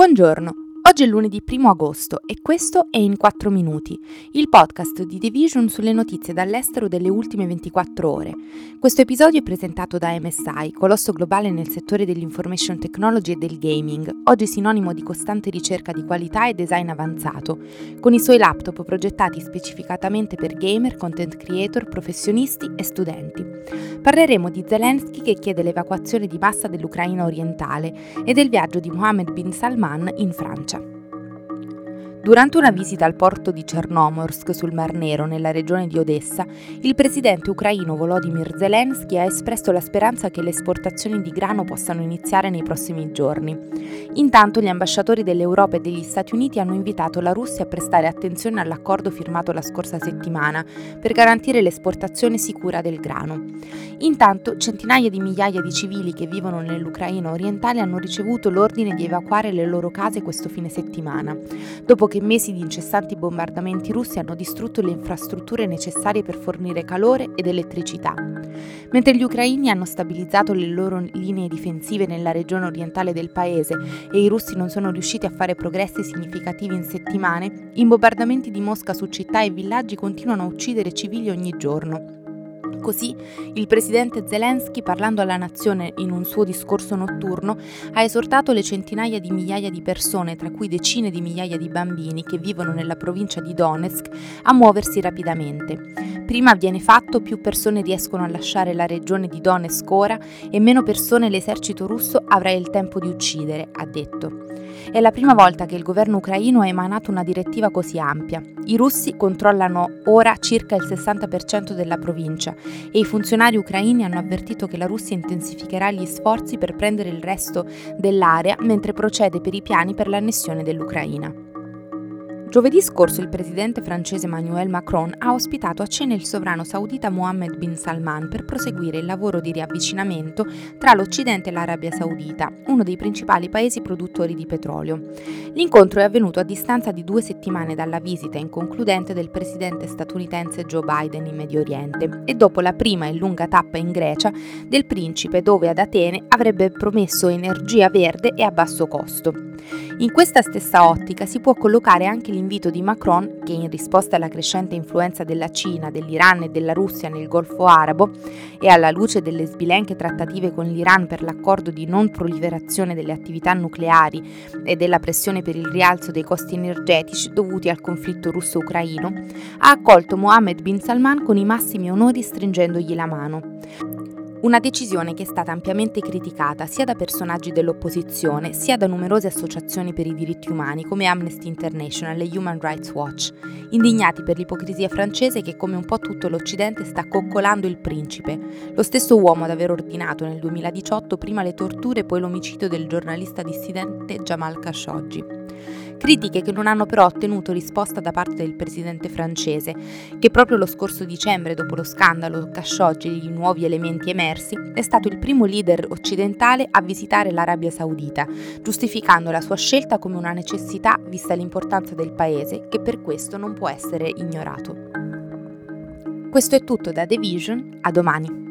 Buongiorno, Oggi è lunedì 1 agosto e questo è In 4 Minuti, il podcast di Division sulle notizie dall'estero delle ultime 24 ore. Questo episodio è presentato da MSI, colosso globale nel settore dell'information technology e del gaming, oggi sinonimo di costante ricerca di qualità e design avanzato, con i suoi laptop progettati specificatamente per gamer, content creator, professionisti e studenti. Parleremo di Zelensky che chiede l'evacuazione di massa dell'Ucraina orientale e del viaggio di Mohammed bin Salman in Francia. Durante una visita al porto di Chernomorsk sul Mar Nero, nella regione di Odessa, il presidente ucraino Volodymyr Zelensky ha espresso la speranza che le esportazioni di grano possano iniziare nei prossimi giorni. Intanto gli ambasciatori dell'Europa e degli Stati Uniti hanno invitato la Russia a prestare attenzione all'accordo firmato la scorsa settimana per garantire l'esportazione sicura del grano. Intanto centinaia di migliaia di civili che vivono nell'Ucraina orientale hanno ricevuto l'ordine di evacuare le loro case questo fine settimana, dopo che mesi di incessanti bombardamenti russi hanno distrutto le infrastrutture necessarie per fornire calore ed elettricità. Mentre gli ucraini hanno stabilizzato le loro linee difensive nella regione orientale del paese e i russi non sono riusciti a fare progressi significativi in settimane, i bombardamenti di Mosca su città e villaggi continuano a uccidere civili ogni giorno. Così il presidente Zelensky, parlando alla nazione in un suo discorso notturno, ha esortato le centinaia di migliaia di persone, tra cui decine di migliaia di bambini che vivono nella provincia di Donetsk, a muoversi rapidamente. Prima viene fatto, più persone riescono a lasciare la regione di Donetsk ora e meno persone l'esercito russo avrà il tempo di uccidere, ha detto. È la prima volta che il governo ucraino ha emanato una direttiva così ampia. I russi controllano ora circa il 60% della provincia e i funzionari ucraini hanno avvertito che la Russia intensificherà gli sforzi per prendere il resto dell'area mentre procede per i piani per l'annessione dell'Ucraina. Giovedì scorso il presidente francese Emmanuel Macron ha ospitato a cena il sovrano saudita Mohammed bin Salman per proseguire il lavoro di riavvicinamento tra l'Occidente e l'Arabia Saudita, uno dei principali paesi produttori di petrolio. L'incontro è avvenuto a distanza di due settimane dalla visita inconcludente del presidente statunitense Joe Biden in Medio Oriente e dopo la prima e lunga tappa in Grecia del principe dove ad Atene avrebbe promesso energia verde e a basso costo. In questa stessa ottica si può collocare anche l'invito di Macron, che in risposta alla crescente influenza della Cina, dell'Iran e della Russia nel Golfo Arabo e alla luce delle sbilenche trattative con l'Iran per l'accordo di non proliferazione delle attività nucleari e della pressione per il rialzo dei costi energetici dovuti al conflitto russo-ucraino, ha accolto Mohammed bin Salman con i massimi onori stringendogli la mano. Una decisione che è stata ampiamente criticata sia da personaggi dell'opposizione sia da numerose associazioni per i diritti umani come Amnesty International e Human Rights Watch, indignati per l'ipocrisia francese che come un po' tutto l'Occidente sta coccolando il principe, lo stesso uomo ad aver ordinato nel 2018 prima le torture e poi l'omicidio del giornalista dissidente Jamal Khashoggi. Critiche che non hanno però ottenuto risposta da parte del presidente francese, che proprio lo scorso dicembre, dopo lo scandalo Khashoggi e i nuovi elementi emersi, è stato il primo leader occidentale a visitare l'Arabia Saudita, giustificando la sua scelta come una necessità vista l'importanza del paese, che per questo non può essere ignorato. Questo è tutto da The Vision, a domani.